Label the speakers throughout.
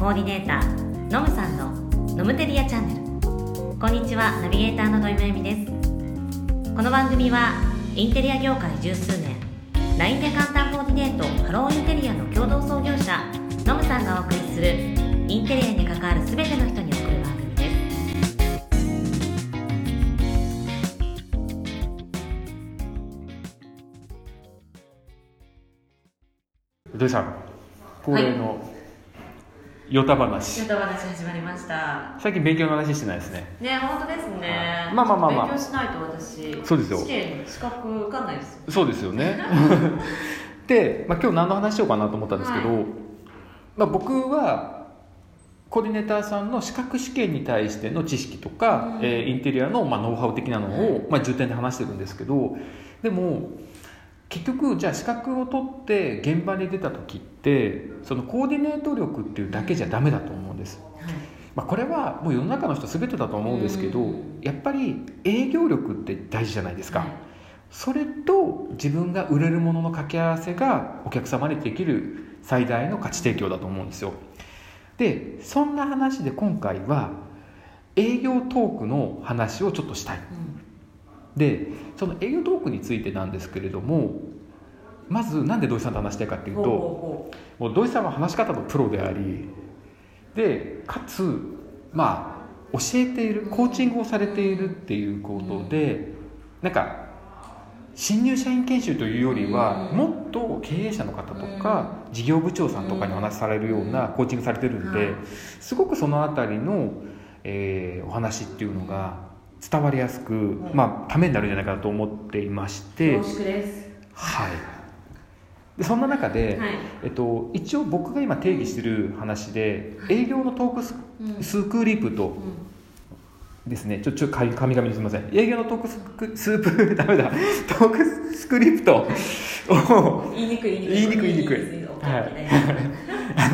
Speaker 1: コーディネーターノムさんのノムテリアチャンネル。こんにちはナビゲーターの土井まゆみです。この番組はインテリア業界十数年 LINE で簡単コーディネートハローインテリアの共同創業者ノムさんがお送りするインテリアに関わる全ての人に送る番組です。
Speaker 2: 土井さん恒例のヨタ話、
Speaker 1: ヨタ話始まりました。
Speaker 2: 最近勉強の話してないですね。
Speaker 1: ね本当ですね。
Speaker 2: まあまあまあまあ。
Speaker 1: 勉強しないと私
Speaker 2: そうですよ。
Speaker 1: 試験資格受かんないです。
Speaker 2: そうですよね。で、まあ、今日何の話しようかなと思ったんですけど、
Speaker 1: はい。
Speaker 2: まあ、僕はコーディネーターさんの資格試験に対しての知識とか、
Speaker 1: うん。
Speaker 2: えーインテリアの、まあ、ノウハウ的なのを、
Speaker 1: はい。
Speaker 2: まあ、重点で話してるんですけどでも結局じゃあ資格を取って現場に出た時ってそのコーディネート力っていうだけじゃダメだと思うんです、
Speaker 1: はい。
Speaker 2: まあ、これはもう世の中の人全てだと思うんですけど、
Speaker 1: うん。
Speaker 2: やっぱり営業力って大事じゃないですか、
Speaker 1: はい。
Speaker 2: それと自分が売れるものの掛け合わせがお客様にできる最大の価値提供だと思うんですよ。でそんな話で今回は営業トークの話をちょっとしたい。
Speaker 1: うん
Speaker 2: でその営業トークについてなんですけれどもまずなんで土井さんと話したいかっていうともう土井さんは話し方のプロでありでかつまあ教えているコーチングをされているっていうことでなんか新入社員研修というよりは
Speaker 1: うん。
Speaker 2: もっと経営者の方とか事業部長さんとかにお話しされるようなコーチングされてるん
Speaker 1: はい
Speaker 2: で、すごくそのあたりの、えーお話っていうのが伝わりやすく、
Speaker 1: ん。
Speaker 2: まあ、ためになるんじゃないかなと思っていまし
Speaker 1: う
Speaker 2: て。
Speaker 1: 恐。縮です。
Speaker 2: はい。でそんな中で、
Speaker 1: はい。
Speaker 2: えっと、一応僕が今定義してる話で営業のトークス
Speaker 1: うん。
Speaker 2: スクリプト
Speaker 1: うん。
Speaker 2: ですね。ちょちょかみ神々にすみません。営業のトークスクスープ ダメだ。トークスクリプトを
Speaker 1: 言いにくい
Speaker 2: 言いにくい。言いにくい
Speaker 1: ですよ
Speaker 2: はい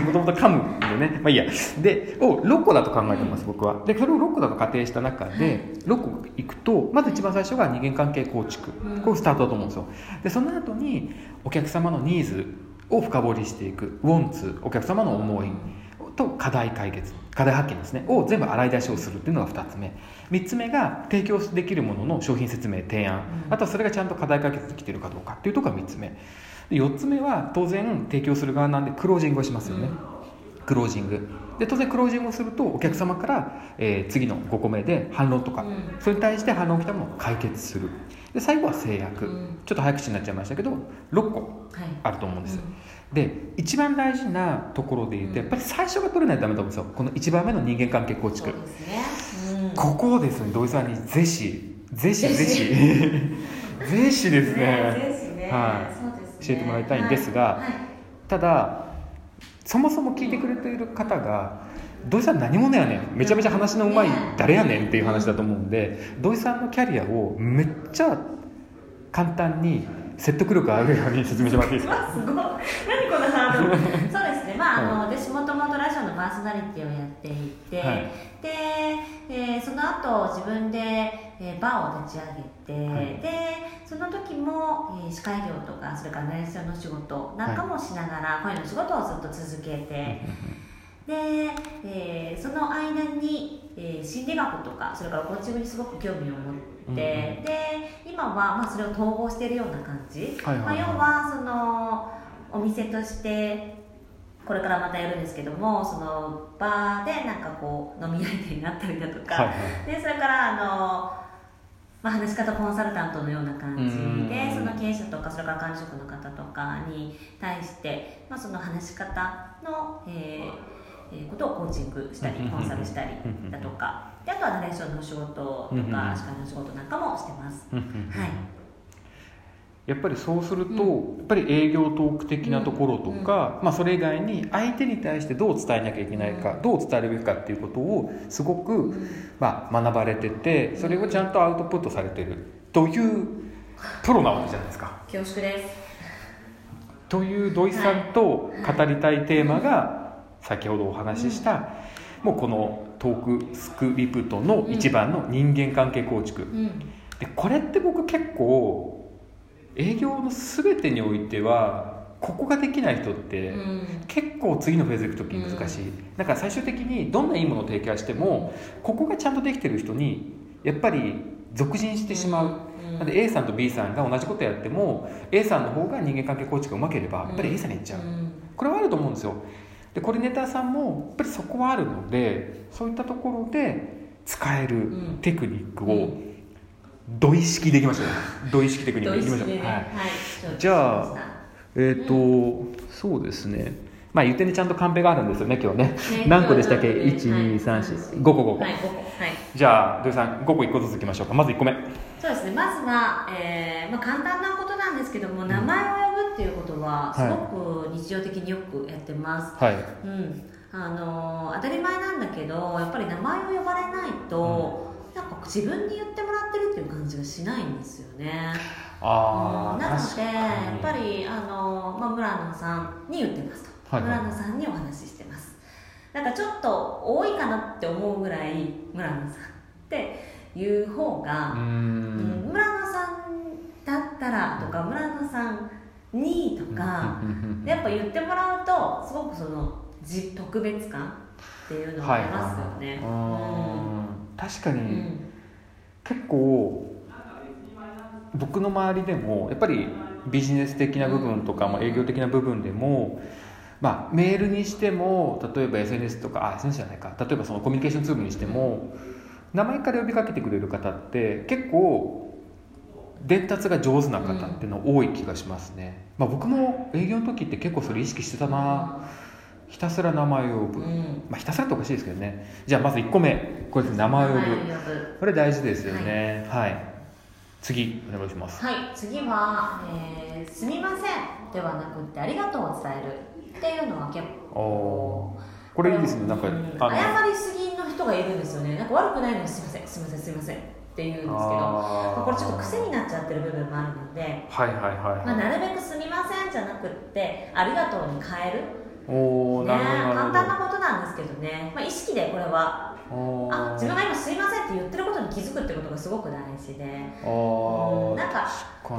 Speaker 2: もともと噛むんで。ね。まあいいや。でを6個だと考えてます僕は。でそれを6個だと仮定した中で6個いくとまず一番最初が人間関係構築。
Speaker 1: うん。
Speaker 2: これスタートだと思うんですよ。でその後にお客様のニーズを深掘りしていく。ウォンツお客様の思い。と課題解決。課題発見ですね。を全部洗い出しをするっていうのが2つ目。3つ目が提供できるものの商品説明提案、
Speaker 1: うん。
Speaker 2: あとはそれがちゃんと課題解決できているかどうかっていうところが3つ目で4つ目は当然提供する側なんでクロージングをしますよね、クロージング。で当然クロージングをするとお客様から、えー次の5個目で反論とか、
Speaker 1: うん。
Speaker 2: それに対して反論が来たものを解決する。で最後は制約、
Speaker 1: うん。
Speaker 2: ちょっと早口になっちゃいましたけど6個
Speaker 1: はい。
Speaker 2: あると思うんです、
Speaker 1: うん。
Speaker 2: で一番大事なところで言うとやっぱり最初が取れないとダメだと思うんですよ。この1番目の人間関係構築。
Speaker 1: ね。うん。
Speaker 2: ここをですね土井さんにぜひぜひぜ
Speaker 1: ぜ
Speaker 2: ひ。ぜひですね。
Speaker 1: ね。
Speaker 2: はい。
Speaker 1: そうですね
Speaker 2: 教えてもらいたいんですが
Speaker 1: はい。はい
Speaker 2: ただそもそも聞いてくれている方が土井さん何者やねんめちゃめちゃ話のうまい誰やねんっていう話だと思うんで土井さんのキャリアをめっちゃ簡単に説得力あるように説明してもらっていいですか？
Speaker 1: わすごい。何このハードル。そうですね。まあ、あの私もともとラジオのパーソナリティをやっていて、
Speaker 2: はい。
Speaker 1: で、後自分で、えーバーを立ち上げて、
Speaker 2: はい。
Speaker 1: でその時も、えー司会業とかそれからナレーションの仕事なんかもしながら、声の仕事をずっと続けて、で、えーその間に、えー心理学とかそれからコーチングにすごく興味を持って、
Speaker 2: うんうん。
Speaker 1: で今はまあそれを統合しているような感じ、
Speaker 2: はいはいはい。
Speaker 1: まあ、要はそのお店としてこれからまたやるんですけどもそのバーでなんかこう飲み相手になったりだとか、
Speaker 2: はいはい。
Speaker 1: でそれからあの、まあ、話し方コンサルタントのような感じ
Speaker 2: うん。
Speaker 1: でその経営者とかそれから管理職の方とかに対して、まあ、その話し方の、えーえーことをコーチングしたり
Speaker 2: うん
Speaker 1: コンサルしたりだとかであとはナレーションの仕事と
Speaker 2: うん
Speaker 1: か司会の仕事なんかもしてます。はい
Speaker 2: やっぱりそうすると、
Speaker 1: うん。
Speaker 2: やっぱり営業トーク的なところとか、まあ、それ以外に相手に対してどう伝えなきゃいけないか、
Speaker 1: うん。
Speaker 2: どう伝えるべきかっていうことをすごく、
Speaker 1: うん。
Speaker 2: まあ、学ばれててそれをちゃんとアウトプットされてるというプロなわけじゃないですか。
Speaker 1: 恐縮です。
Speaker 2: という土井さんと語りたいテーマが先ほどお話しした、もうこのトークスクリプトの一番の人間関係構築、
Speaker 1: うん。
Speaker 2: でこれって僕結構営業の全てにおいてはここができない人って、
Speaker 1: うん。
Speaker 2: 結構次のフェーズ行く時難しい、だから最終的にどんないいものを提供してもここがちゃんとできてる人にやっぱり属人してしまう、
Speaker 1: うん。
Speaker 2: なんで A さんと B さんが同じことやっても A さんの方が人間関係構築がうまければやっぱり A さんに行っちゃう、
Speaker 1: ん。
Speaker 2: これはあると思うんですよ。でコーディネーターさんもやっぱりそこはあるのでそういったところで使える
Speaker 1: うん。
Speaker 2: テクニックを
Speaker 1: うん
Speaker 2: 度意識でいきましょう。度意識テクニック
Speaker 1: 同
Speaker 2: でいきましょう、は
Speaker 1: はい。い、
Speaker 2: じゃあえっ、と、そうですね。まあ言ってねちゃんとカンペがあるんですよね今日ね。
Speaker 1: ね
Speaker 2: 何個でしたっけ？
Speaker 1: ね。
Speaker 2: 12345個5個、
Speaker 1: はい、5個はい
Speaker 2: じゃあ土井さん5個1個ずついきましょうか。まず1個目。
Speaker 1: そうですね。まずは、えーまあ、簡単なことなんですけども名前を呼ぶっていうことはすごく日常的によくやってます、
Speaker 2: はい。
Speaker 1: うん。あのー当たり前なんだけどやっぱり名前を呼ばれないと、なんか自分に言ってもらってるっていう感じがしないんですよね。
Speaker 2: ああ
Speaker 1: うん。なのでやっぱりあの、まあ、村野さんに言ってますと、
Speaker 2: はいはい。
Speaker 1: 村野さんにお話ししてます。なんかちょっと多いかなって思うぐらい村野さんっていう方が、
Speaker 2: う
Speaker 1: ん。
Speaker 2: ん
Speaker 1: 村野さんだったらとか村野さんにとか、やっぱ言ってもらうとすごくその自特別感っていうのが出ますよね、
Speaker 2: うーん確かに、
Speaker 1: うん。うん
Speaker 2: 結構僕の周りでもやっぱりビジネス的な部分とか、まあ、営業的な部分でも、まあ、メールにしても例えば SNS とかあ SNS じゃないか。例えばそのコミュニケーションツールにしても名前から呼びかけてくれる方って結構伝達が上手な方っていうの多い気がしますね、まあ、僕も営業の時って結構それ意識してたなひたすら名前を呼ぶ、
Speaker 1: うん。
Speaker 2: まあ、ひたすらっておかしいですけどね。じゃあまず1個目。これ名前を呼ぶ。これ大事ですよね。はい、次お願いします。
Speaker 1: はい、次は、えーすみません」ではなくって「ありがとう」を伝える。っていうのは結構。
Speaker 2: おこれいいですね。なんか、
Speaker 1: うん。謝りすぎの人がいるんですよね。なんか悪くないのに「すみません。すみませんすみません」って言うんですけど
Speaker 2: あー。
Speaker 1: これちょっと癖になっちゃってる部分もあるので、
Speaker 2: はいはいはい、
Speaker 1: まあ、なるべく「すみません」じゃなくって「ありがとう」に変える
Speaker 2: おなるほどなるほど。
Speaker 1: 簡単なことなんですけどね、まあ、意識でこれは。あ自分が今「すいません」って言ってることに気づくってことがすごく大事で。うんなんか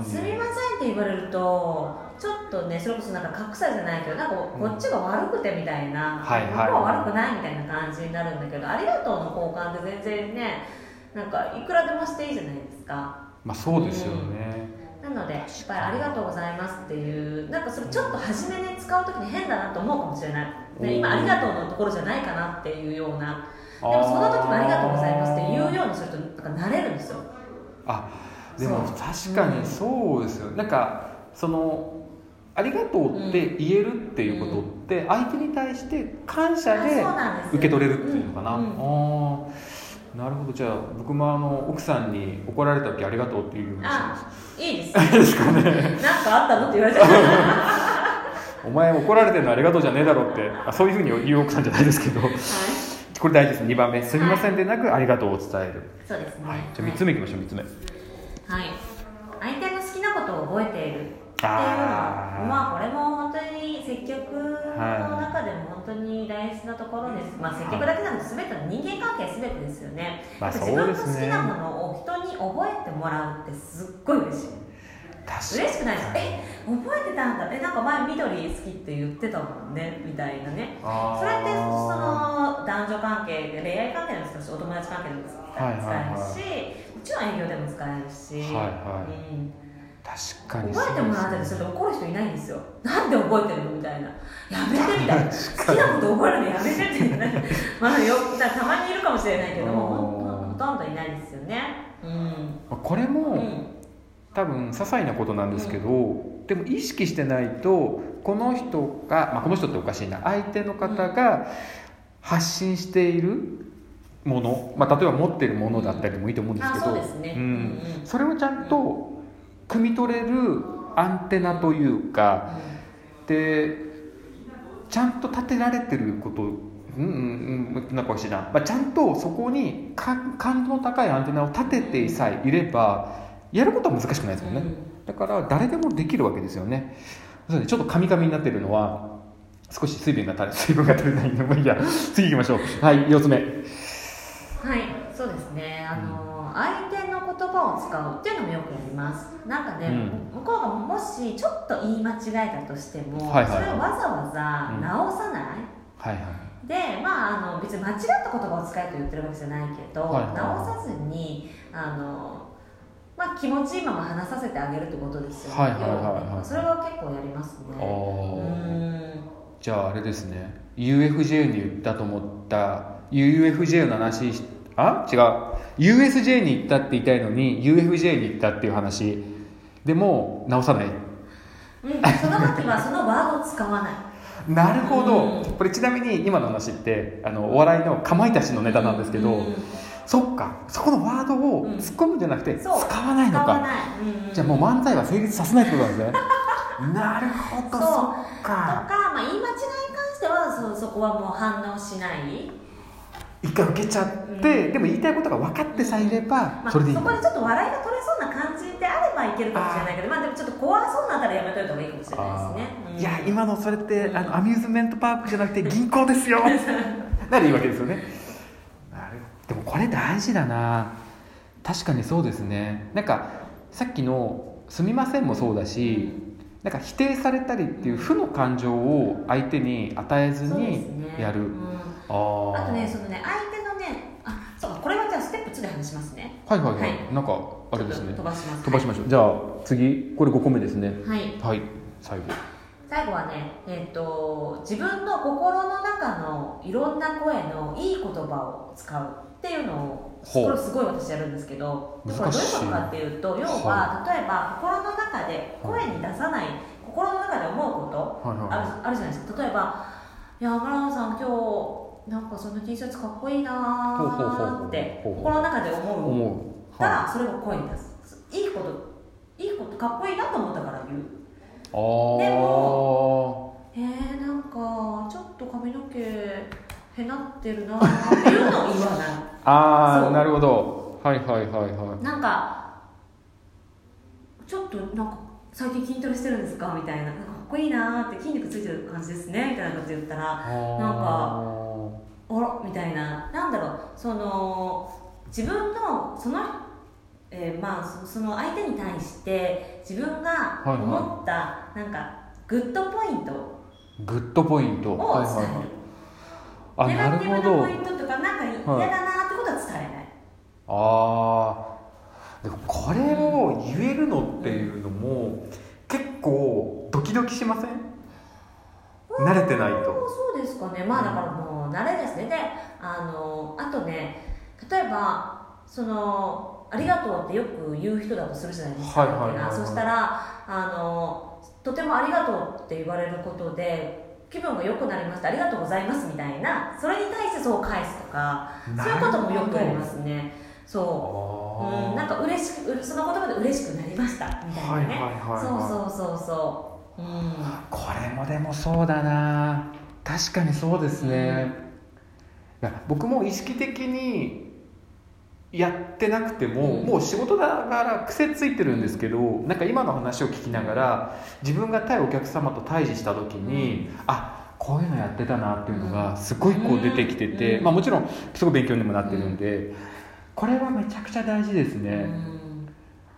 Speaker 1: すみませんって言われるとちょっとねそれこそなんか格差じゃないけどなんかこっちが悪くてみたいな、
Speaker 2: はいはい。
Speaker 1: 向こうは悪くないみたいな感じになるんだけど「ありがとう」の交換って全然ねなんかいくらでもしていいじゃないですか。
Speaker 2: まあそうですよね、
Speaker 1: なのでやっぱり「ありがとうございます」っていうなんかそれちょっと初めに使う時に変だなと思うかもしれない、ね、今「ありがとう」のところじゃないかなっていうような。でもその時も「ありがとうございます」って言うようにするとなんか慣れるんですよ。
Speaker 2: あでも確かにそうですよ、なんかそのありがとうって言えるっていうことって相手に対して感謝で受け取れるっていうのかな、
Speaker 1: うん。うん
Speaker 2: なるほど。じゃあ僕もあの奥さんに怒られた時ありがとうっていうようにしてます。
Speaker 1: あいいです
Speaker 2: ですかね。
Speaker 1: なんかあったの？って言われちゃう
Speaker 2: お前怒られてるのありがとうじゃねえだろって。あそういうふうに言う奥さんじゃないですけど。
Speaker 1: はい。
Speaker 2: これ大事です。2番目。すみませんでなくありがとうを伝える、
Speaker 1: そうですね
Speaker 2: はい、じゃあ3つ目いきましょう3つ目。
Speaker 1: はい。相手の好きなことを覚えている。っていうの
Speaker 2: あー。
Speaker 1: まあこれも本当に接客の当に大事なところです、まあ接客だけじゃなくて全ての人間関係全てですよね、
Speaker 2: まあ
Speaker 1: 自分の好
Speaker 2: そうですね。
Speaker 1: きなものを人に覚えてもらうってすっごい嬉しい。
Speaker 2: 確
Speaker 1: 嬉しくないです。かえ覚えてたんだ。えなんか前緑好きって言ってたもんね。みたいなね。それってその男女関係で恋愛関係でも使うしお友達関係でも使
Speaker 2: はいはいはい。
Speaker 1: えるし、もちろん営業でも使えるし、
Speaker 2: はいはい。
Speaker 1: うん
Speaker 2: 確かに
Speaker 1: 覚えてもらったりすると怒る人いないんですよ。なんで覚えてるのみたいな。やめてみたいな。好きなこと覚えるのやめてってい。う ねまあよたまにいるかもしれないけどもほとんどいないですよね。うん。
Speaker 2: これも、
Speaker 1: うん。
Speaker 2: 多分些細なことなんですけど、でも意識してないとこの人が、まあ、この人っておかしいな。相手の方が発信しているもの、まあ、例えば持ってるものだったりもいいと思うんですけど、
Speaker 1: う
Speaker 2: ん。それをちゃんと汲み取れるアンテナというかでちゃんと立てられてることうんうんうんなんかおかしいな、まあ、ちゃんとそこに感感度の高いアンテナを立ててさえいればやることは難しくないですもんね、だから誰でもできるわけですよね。そうね。ちょっとカミカミになってるのは少し水分が足り 水分が足りないのもいいや。次行きましょう。はい4つ目。
Speaker 1: はい、そうですね。あの、相手の言葉を使うっていうのもよくやりますなんかね、
Speaker 2: うん
Speaker 1: 向こうがもしちょっと言い間違えたとしても、
Speaker 2: はいはいはい
Speaker 1: それをわざわざ直さない、
Speaker 2: はいはい
Speaker 1: でまああの別に間違った言葉を使えと言ってるわけじゃないけど、
Speaker 2: はいはい
Speaker 1: 直さずにあのまあ気持ちいいまま話させてあげるってことですよね、
Speaker 2: はいはいはいはい
Speaker 1: それは結構やりますね
Speaker 2: じゃああれですね UFJ に言ったと思った UFJ の話しあ？違う。USJ に行ったって言いたいのに UFJ に行ったっていう話。でも直さない。
Speaker 1: うん、その時はそのワードを使わない。
Speaker 2: なるほど、
Speaker 1: うん。
Speaker 2: これちなみに今の話ってあのお笑いのかまいたちのネタなんですけど、
Speaker 1: うん。
Speaker 2: そっか。そこのワードを
Speaker 1: うん。
Speaker 2: 突っ込むんじゃなくて、使わないのか。じゃあもう漫才は成立させないってことなんですね。なるほど。
Speaker 1: そ
Speaker 2: っ
Speaker 1: と
Speaker 2: か
Speaker 1: か、まあ、言い間違いに関してはそそこはもう反応しない、
Speaker 2: 一回受けちゃって、でも言いたいことが分かってさえいれば、
Speaker 1: まあ、
Speaker 2: それでいい。
Speaker 1: そこでちょっと笑いが取れそうな感じであればいけるかもしれないけどまあでもちょっと怖そうなったらやめといた方がいいかもしれないですね、うん。
Speaker 2: いや今のそれって、
Speaker 1: うん
Speaker 2: あのアミューズメントパークじゃなくて銀行ですよ。ならいいわけですよね。でもこれ大事だな。確かにそうですね。なんかさっきの「すみません」もそうだし、なんか否定されたりっていう負の感情を相手に与えずに
Speaker 1: ね。
Speaker 2: やる、
Speaker 1: うん。
Speaker 2: あー。
Speaker 1: あとねそのね相手のねあそうかこれはじゃあステップ2で話しますね。
Speaker 2: はいはいはい、
Speaker 1: はい。
Speaker 2: なんかあれですね。
Speaker 1: 飛ばします
Speaker 2: 飛ばしましょう、じゃあ次。これ5個目ですね。
Speaker 1: はい。
Speaker 2: はい。最後。
Speaker 1: 最後はね、えっと自分の心の中のいろんな声のいい言葉を使うっていうのをこれすごい私やるんですけどでこれどういうことかっていうと要は、例えば心の中で声に出さない心の中で思うこと
Speaker 2: はいはい
Speaker 1: あるあるじゃないですか。例えば「いや村野さん今日なんかその T シャツかっこいいなって心の中で思う。た
Speaker 2: は
Speaker 1: らそれを声に出す。いいこといいことかっこいいなと思ったから言う。でもえー、なんかちょっと髪の毛へなってるなーっていうのを言わない
Speaker 2: ああなるほど。はいはいはいはい。
Speaker 1: なんかちょっとなんか最近筋トレしてるんですか？みたいな。かかっこいいなーって筋肉ついてる感じですね。みたいなこと言ったら
Speaker 2: なん
Speaker 1: あら？みたいな。なんだろう。その自分のその、えーまあそその相手に対して自分が
Speaker 2: はいはい。
Speaker 1: 思った、なんかグッドポイント。
Speaker 2: グッドポイント。
Speaker 1: を伝える、
Speaker 2: はいはいはい。あ
Speaker 1: ネガティブなポイントとかなんか嫌だなってことは伝えない、
Speaker 2: ああでもこれを言えるのっていうのも結構ドキドキしません？慣れてないと。
Speaker 1: そうですかね。まあだからもう慣れですね。であのあとね例えばその「ありがとう」ってよく言う人だとするじゃないですか、
Speaker 2: はいはいはいはい。
Speaker 1: そしたらあのとても「ありがとう」って言われることで気分が良くなりましたありがとうございますみたいな。それに対してそう返すとかそういうこともよくありますねそう。うん、なんか嬉しくうその言葉で嬉しくなりましたみたいなね、
Speaker 2: はいはい
Speaker 1: そうそうそうそう。うん。
Speaker 2: これもでもそうだな。確かにそうですね、いや僕も意識的にやってなくても、
Speaker 1: うん。
Speaker 2: もう仕事だから癖ついてるんですけどなんか今の話を聞きながら自分が対お客様と対峙した時に、あこういうのやってたなっていうのがすごいこう出てきてて、
Speaker 1: うん。
Speaker 2: まあ、もちろんすごい勉強にもなってるんで、これはめちゃくちゃ大事ですね、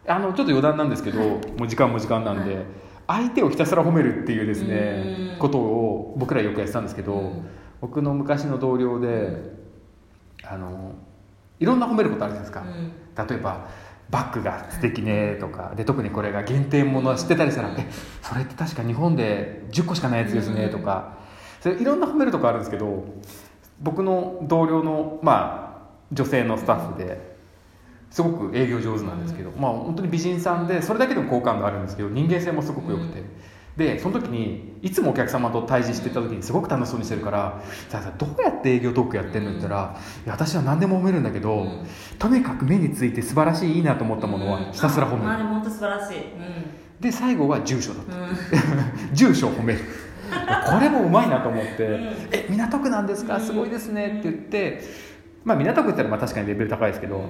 Speaker 1: うん。
Speaker 2: あのちょっと余談なんですけど、もう時間も時間なんで、
Speaker 1: はい。
Speaker 2: 相手をひたすら褒めるっていうですね、
Speaker 1: うん。
Speaker 2: ことを僕らよくやってたんですけど、
Speaker 1: うん。
Speaker 2: 僕の昔の同僚であのいろんな褒めることあるじゃないですか、
Speaker 1: うん。
Speaker 2: 例えばバッグが素敵ねとかで特にこれが限定もの知ってたりしたら「えそれって確か日本で10個しかないやつですね」とか。それいろんな褒めるとこあるんですけど僕の同僚のまあ女性のスタッフですごく営業上手なんですけど、まあ本当に美人さんでそれだけでも好感があるんですけど人間性もすごく良くて、でその時にいつもお客様と対峙してた時にすごく楽しそうにしてるから「さあどうやって営業トークやってんの?」って言ったら「いや私は何でも褒めるんだけど、
Speaker 1: うん。
Speaker 2: とにかく目について素晴らしいいいなと思ったものはひたすら褒める、
Speaker 1: あでも本当素晴らしい、
Speaker 2: で最後は住所だ
Speaker 1: うんうん。
Speaker 2: 住所を褒める。これもうまいなと思って
Speaker 1: うん「
Speaker 2: え港区なんですか？すごいですね」って言ってまあ港区って言ったらまあ確かにレベル高いですけど、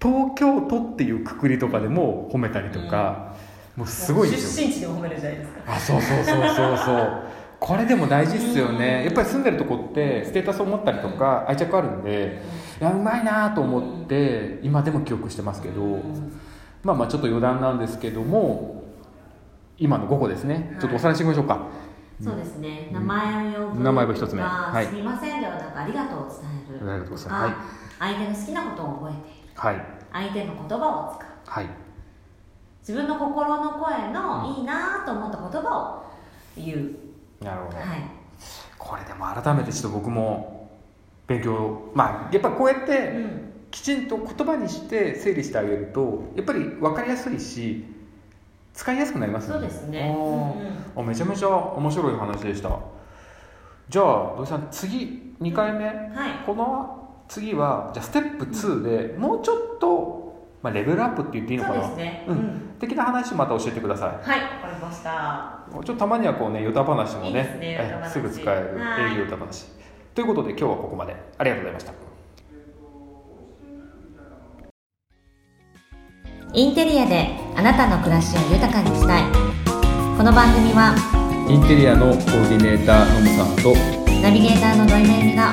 Speaker 2: 東京都っていうくくりとかでも褒めたりとか、もうすごいですよ。
Speaker 1: 出身地でも褒めるじゃないですか。
Speaker 2: あそうそうそうそうそう。これでも大事っすよね。やっぱり住んでるとこってステータスを持ったりとか愛着あるんでいやうまいなと思って今でも記憶してますけど、
Speaker 1: うん。
Speaker 2: まあまあちょっと余談なんですけども今の5個ですね、
Speaker 1: はい。
Speaker 2: ちょっとおさらいしてみましょうか
Speaker 1: そうですね、
Speaker 2: うん。
Speaker 1: 名前を呼ぶ
Speaker 2: 名前を一つ目。
Speaker 1: が
Speaker 2: はい。
Speaker 1: すみませんではなくありがとうを伝える
Speaker 2: ありがとうございます。
Speaker 1: とか、相手の好きなことを覚えて。いる
Speaker 2: はい。
Speaker 1: 相手の言葉を使う。
Speaker 2: はい。
Speaker 1: 自分の心の声の
Speaker 2: うん。
Speaker 1: いいなと思った言葉を言う、
Speaker 2: なるほど、
Speaker 1: はい。
Speaker 2: これでも改めてちょっと僕も勉強まあやっぱこうやって
Speaker 1: うん。
Speaker 2: きちんと言葉にして整理してあげるとやっぱり分かりやすいし使いやすくなります
Speaker 1: そうですね、うんうん。
Speaker 2: あめちゃめちゃ面白い話でした。じゃあ土井さん次2回目、
Speaker 1: はい。
Speaker 2: この次はじゃあステップ2でもうちょっと、まあ、レベルアップって言っていいの
Speaker 1: そう
Speaker 2: かな
Speaker 1: ですね、
Speaker 2: う
Speaker 1: うん。ん
Speaker 2: 的な話また教えてください。
Speaker 1: はいわかりました。
Speaker 2: ちょっとたまにはこうねヨタ話もね
Speaker 1: ね
Speaker 2: すぐ使える
Speaker 1: はい
Speaker 2: 営業ヨタ話。ということで今日はここまで。ありがとうございました
Speaker 1: インテリアであなたの暮らしを豊かにしたい。この番組は
Speaker 2: インテリアのコーディネーターのむさんと
Speaker 1: ナビゲーターの土井めぐみが